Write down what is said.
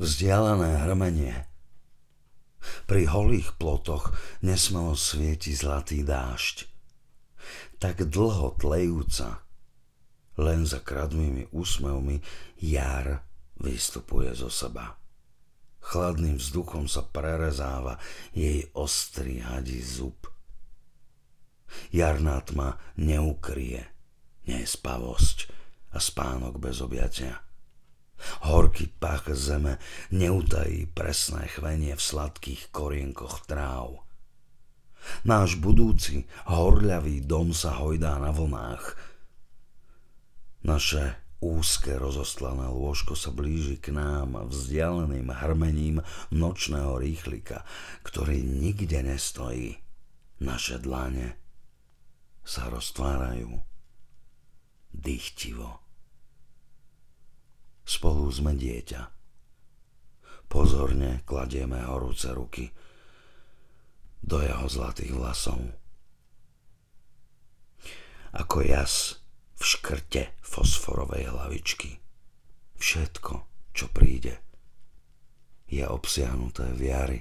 Vzdialené hrmenie. Pri holých plotoch nesmelo svieti zlatý dážď. Tak dlho tlejúca, len za kradmými úsmevmi jar vystupuje zo seba. Chladným vzduchom sa prerezáva jej ostrý hadí zub. Jarná tma neukrie nespavosť a spánok bez objatia. Horký pach zeme neutají presné chvenie v sladkých korienkoch tráv. Náš budúci horľavý dom sa hojdá na vlnách. Naše Úzke rozostlané lôžko sa blíži k nám vzdialeným hrmením nočného rýchlika, ktorý nikde nestojí. Naše dlane sa roztvárajú dychtivo. Spolu sme dieťa. Pozorne kladieme horúce ruky do jeho zlatých vlasov. Ako jas v škrte fosforovej hlavičky. Všetko, čo príde, je obsiahnuté v jari.